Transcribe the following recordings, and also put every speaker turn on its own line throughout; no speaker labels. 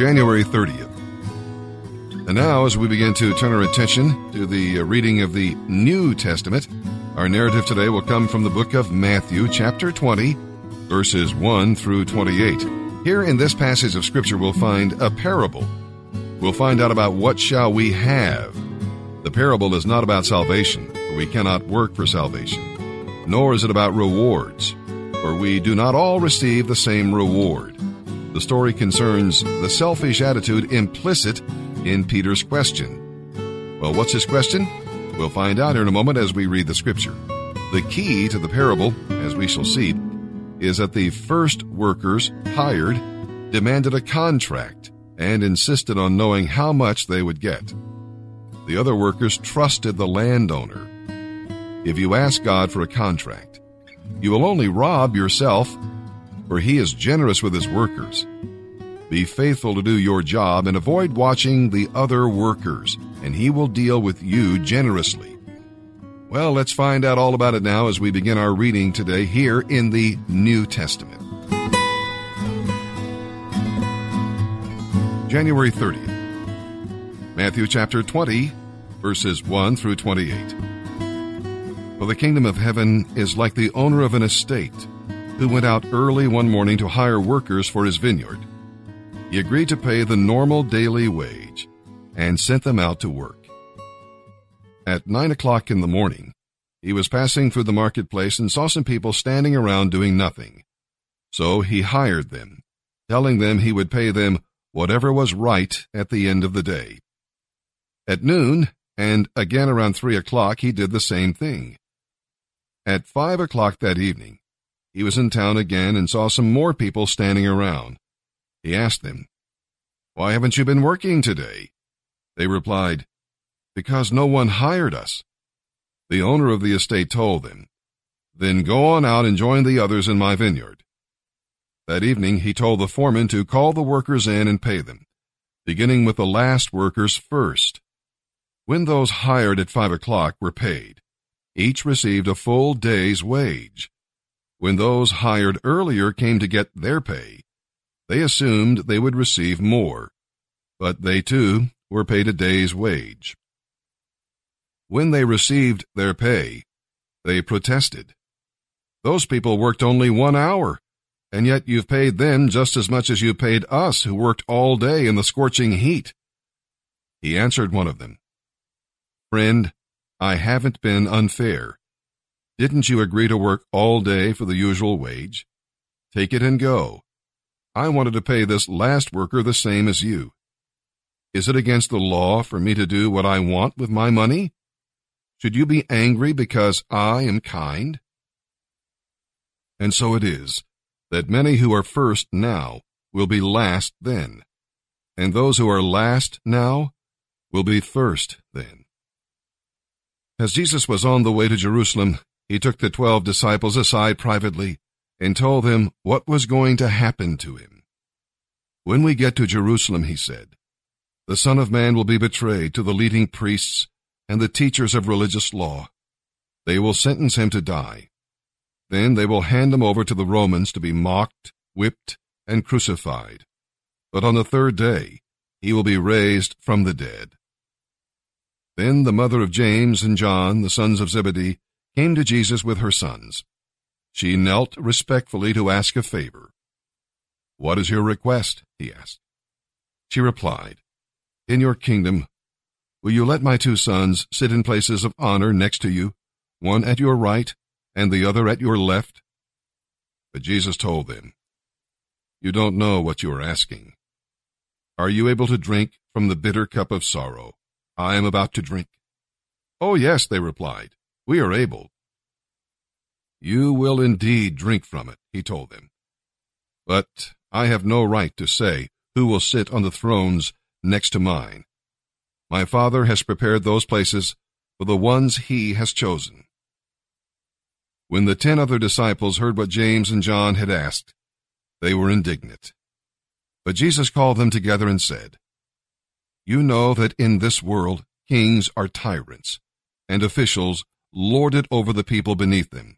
January 30th. And now, as we begin to turn our attention to the uh, reading of the New Testament, our narrative today will come from the book of Matthew, chapter 20, verses 1 through 28. Here in this passage of Scripture, we'll find a parable. We'll find out about what shall we have. The parable is not about salvation, for we cannot work for salvation, nor is it about rewards, for we do not all receive the same reward. The story concerns the selfish attitude implicit in Peter's question. Well, what's his question? We'll find out in a moment as we read the scripture. The key to the parable, as we shall see, is that the first workers hired demanded a contract and insisted on knowing how much they would get. The other workers trusted the landowner. If you ask God for a contract, you will only rob yourself for he is generous with his workers. Be faithful to do your job and avoid watching the other workers, and he will deal with you generously. Well, let's find out all about it now as we begin our reading today here in the New Testament. January 30th. Matthew chapter 20, verses 1 through 28. For the kingdom of heaven is like the owner of an estate who went out early one morning to hire workers for his vineyard. He agreed to pay the normal daily wage and sent them out to work. At nine o'clock in the morning, he was passing through the marketplace and saw some people standing around doing nothing. So he hired them, telling them he would pay them whatever was right at the end of the day. At noon, and again around three o'clock, he did the same thing. At five o'clock that evening, he was in town again and saw some more people standing around. He asked them, Why haven't you been working today? They replied, Because no one hired us. The owner of the estate told them, Then go on out and join the others in my vineyard. That evening he told the foreman to call the workers in and pay them, beginning with the last workers first. When those hired at five o'clock were paid, each received a full day's wage. When those hired earlier came to get their pay, they assumed they would receive more, but they too were paid a day's wage. When they received their pay, they protested. Those people worked only one hour, and yet you've paid them just as much as you paid us who worked all day in the scorching heat. He answered one of them, Friend, I haven't been unfair. Didn't you agree to work all day for the usual wage? Take it and go. I wanted to pay this last worker the same as you. Is it against the law for me to do what I want with my money? Should you be angry because I am kind? And so it is that many who are first now will be last then, and those who are last now will be first then. As Jesus was on the way to Jerusalem, he took the twelve disciples aside privately and told them what was going to happen to him. When we get to Jerusalem, he said, the Son of Man will be betrayed to the leading priests and the teachers of religious law. They will sentence him to die. Then they will hand him over to the Romans to be mocked, whipped, and crucified. But on the third day, he will be raised from the dead. Then the mother of James and John, the sons of Zebedee, came to Jesus with her sons. She knelt respectfully to ask a favor. What is your request? he asked. She replied, In your kingdom, will you let my two sons sit in places of honor next to you, one at your right and the other at your left? But Jesus told them, You don't know what you are asking. Are you able to drink from the bitter cup of sorrow I am about to drink? Oh, yes, they replied. We are able. You will indeed drink from it, he told them. But I have no right to say who will sit on the thrones next to mine. My Father has prepared those places for the ones he has chosen. When the ten other disciples heard what James and John had asked, they were indignant. But Jesus called them together and said, You know that in this world kings are tyrants, and officials lord it over the people beneath them.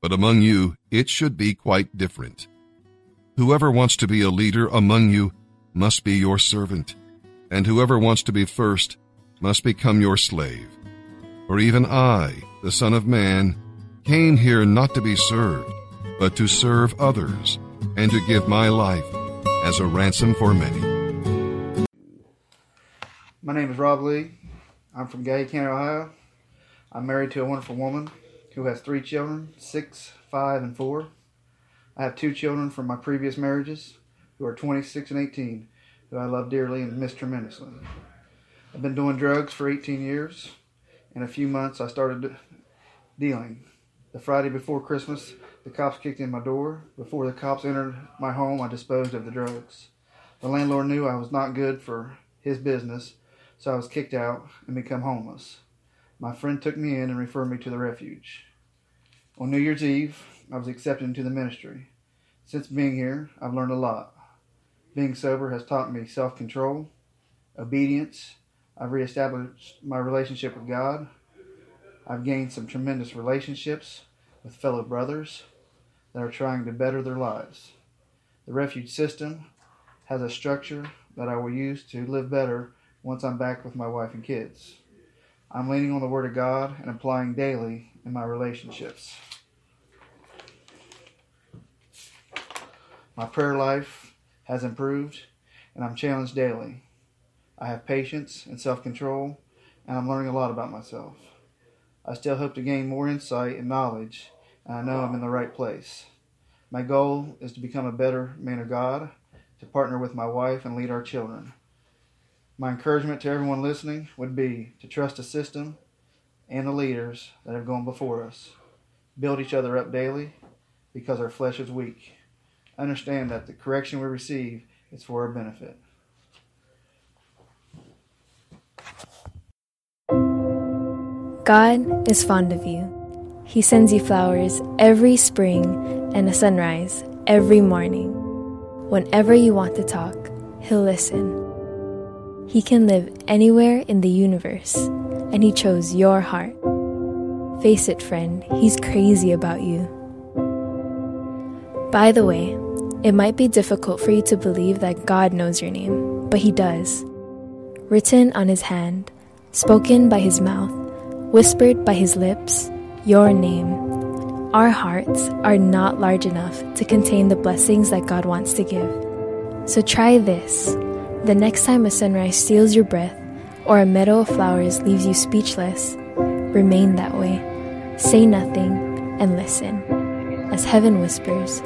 But among you, it should be quite different. Whoever wants to be a leader among you must be your servant, and whoever wants to be first must become your slave. For even I, the Son of Man, came here not to be served, but to serve others, and to give my life as a ransom for many.
My name is Rob Lee. I'm from Gay County, Ohio. I'm married to a wonderful woman who has three children six, five, and four. I have two children from my previous marriages who are 26 and 18, who I love dearly and miss tremendously. I've been doing drugs for 18 years. In a few months, I started dealing. The Friday before Christmas, the cops kicked in my door. Before the cops entered my home, I disposed of the drugs. The landlord knew I was not good for his business, so I was kicked out and become homeless. My friend took me in and referred me to the refuge. On New Year's Eve, I was accepted into the ministry. Since being here, I've learned a lot. Being sober has taught me self control, obedience. I've reestablished my relationship with God. I've gained some tremendous relationships with fellow brothers that are trying to better their lives. The refuge system has a structure that I will use to live better once I'm back with my wife and kids. I'm leaning on the Word of God and applying daily in my relationships. My prayer life has improved, and I'm challenged daily. I have patience and self control, and I'm learning a lot about myself. I still hope to gain more insight and knowledge, and I know I'm in the right place. My goal is to become a better man of God, to partner with my wife and lead our children. My encouragement to everyone listening would be to trust the system and the leaders that have gone before us. Build each other up daily because our flesh is weak. Understand that the correction we receive is for our benefit.
God is fond of you. He sends you flowers every spring and a sunrise every morning. Whenever you want to talk, He'll listen. He can live anywhere in the universe, and He chose your heart. Face it, friend, He's crazy about you. By the way, it might be difficult for you to believe that God knows your name, but He does. Written on His hand, spoken by His mouth, whispered by His lips, your name. Our hearts are not large enough to contain the blessings that God wants to give. So try this. The next time a sunrise steals your breath or a meadow of flowers leaves you speechless, remain that way. Say nothing and listen. As heaven whispers,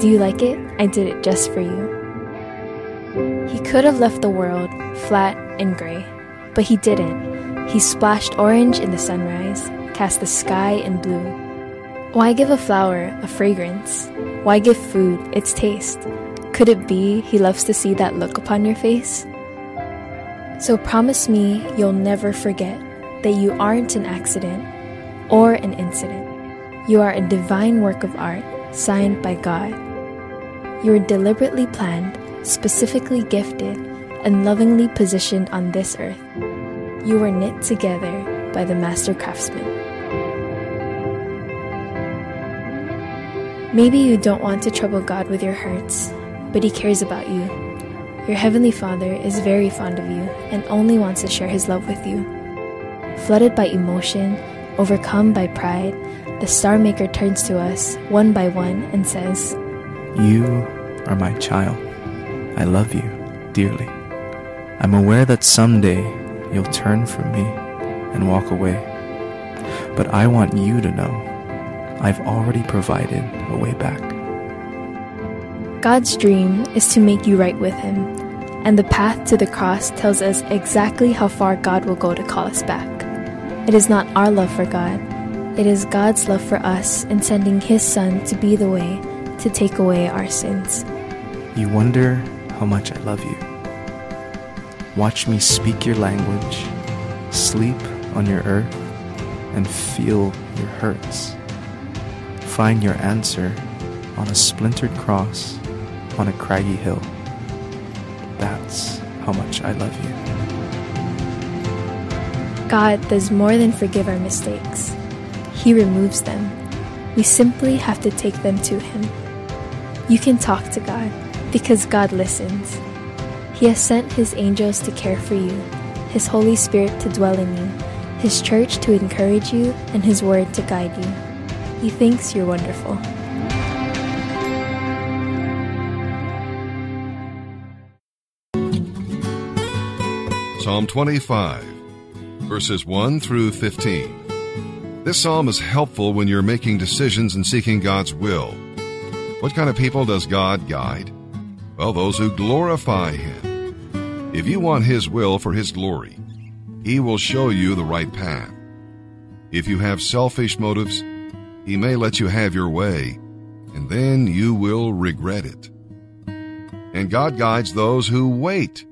Do you like it? I did it just for you. He could have left the world flat and gray, but he didn't. He splashed orange in the sunrise, cast the sky in blue. Why give a flower a fragrance? Why give food its taste? Could it be he loves to see that look upon your face? So promise me you'll never forget that you aren't an accident or an incident. You are a divine work of art signed by God. You are deliberately planned, specifically gifted, and lovingly positioned on this earth. You were knit together by the master craftsman. Maybe you don't want to trouble God with your hurts, but He cares about you. Your Heavenly Father is very fond of you and only wants to share His love with you. Flooded by emotion, overcome by pride, the Star Maker turns to us one by one and says,
You are my child. I love you dearly. I'm aware that someday you'll turn from me and walk away. But I want you to know I've already provided a way back.
God's dream is to make you right with Him, and the path to the cross tells us exactly how far God will go to call us back. It is not our love for God, it is God's love for us in sending His Son to be the way to take away our sins.
You wonder how much I love you. Watch me speak your language, sleep on your earth, and feel your hurts find your answer on a splintered cross on a craggy hill. That's how much I love you.
God does more than forgive our mistakes, He removes them. We simply have to take them to Him. You can talk to God because God listens. He has sent His angels to care for you, His Holy Spirit to dwell in you, His church to encourage you, and His word to guide you. He thinks you're wonderful.
Psalm 25, verses 1 through 15. This psalm is helpful when you're making decisions and seeking God's will. What kind of people does God guide? Well, those who glorify Him. If you want His will for His glory, He will show you the right path. If you have selfish motives, He may let you have your way, and then you will regret it. And God guides those who wait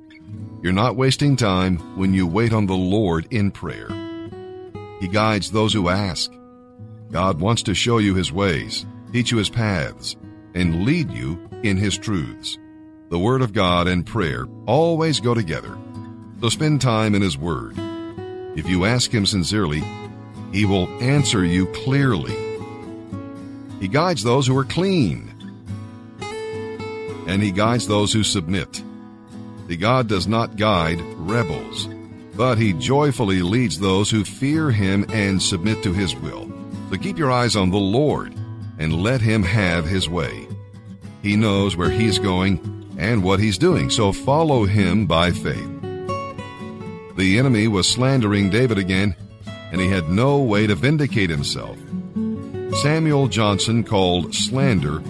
you're not wasting time when you wait on the Lord in prayer. He guides those who ask. God wants to show you His ways, teach you His paths, and lead you in His truths. The Word of God and prayer always go together. So spend time in His Word. If you ask Him sincerely, He will answer you clearly. He guides those who are clean, and He guides those who submit. The God does not guide rebels, but he joyfully leads those who fear him and submit to his will. So keep your eyes on the Lord and let him have his way. He knows where he's going and what he's doing, so follow him by faith. The enemy was slandering David again, and he had no way to vindicate himself. Samuel Johnson called slander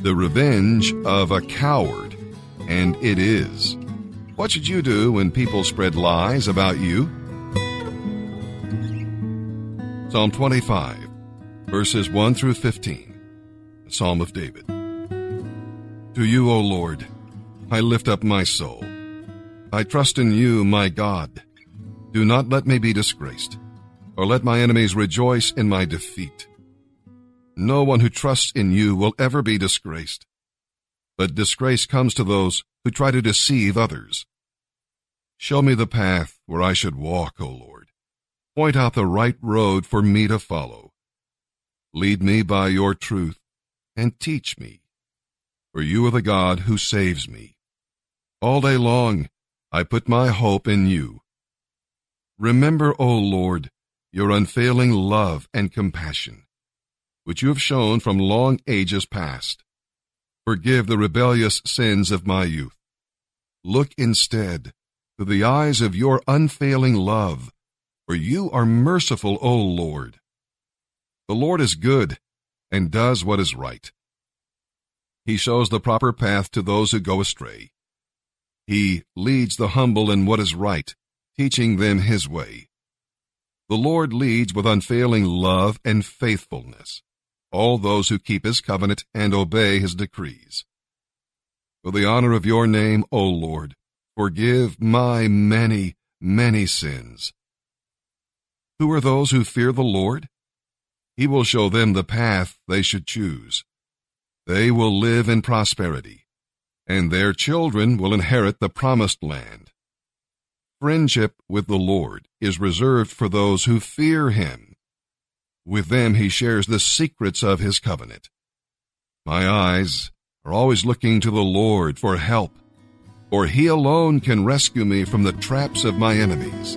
the revenge of a coward, and it is. What should you do when people spread lies about you? Psalm 25, verses 1 through 15, the Psalm of David. To you, O Lord, I lift up my soul. I trust in you, my God. Do not let me be disgraced, or let my enemies rejoice in my defeat. No one who trusts in you will ever be disgraced, but disgrace comes to those who try to deceive others. Show me the path where I should walk, O Lord. Point out the right road for me to follow. Lead me by your truth and teach me, for you are the God who saves me. All day long I put my hope in you. Remember, O Lord, your unfailing love and compassion, which you have shown from long ages past. Forgive the rebellious sins of my youth. Look instead to the eyes of your unfailing love, for you are merciful, O Lord. The Lord is good and does what is right. He shows the proper path to those who go astray. He leads the humble in what is right, teaching them his way. The Lord leads with unfailing love and faithfulness all those who keep his covenant and obey his decrees. For the honor of your name, O Lord, forgive my many, many sins. Who are those who fear the Lord? He will show them the path they should choose. They will live in prosperity, and their children will inherit the promised land. Friendship with the Lord is reserved for those who fear him with them he shares the secrets of his covenant. My eyes are always looking to the Lord for help, for he alone can rescue me from the traps of my enemies.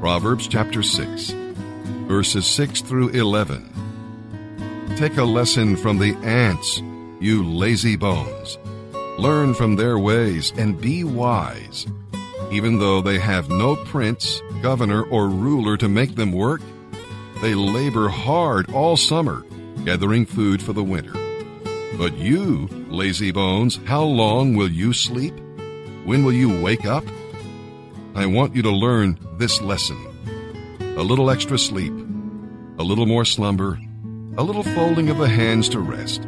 Proverbs chapter 6, verses 6 through 11. Take a lesson from the ants, you lazy bones. Learn from their ways and be wise. Even though they have no prince, governor, or ruler to make them work, they labor hard all summer, gathering food for the winter. But you, lazy bones, how long will you sleep? When will you wake up? I want you to learn this lesson. A little extra sleep, a little more slumber, a little folding of the hands to rest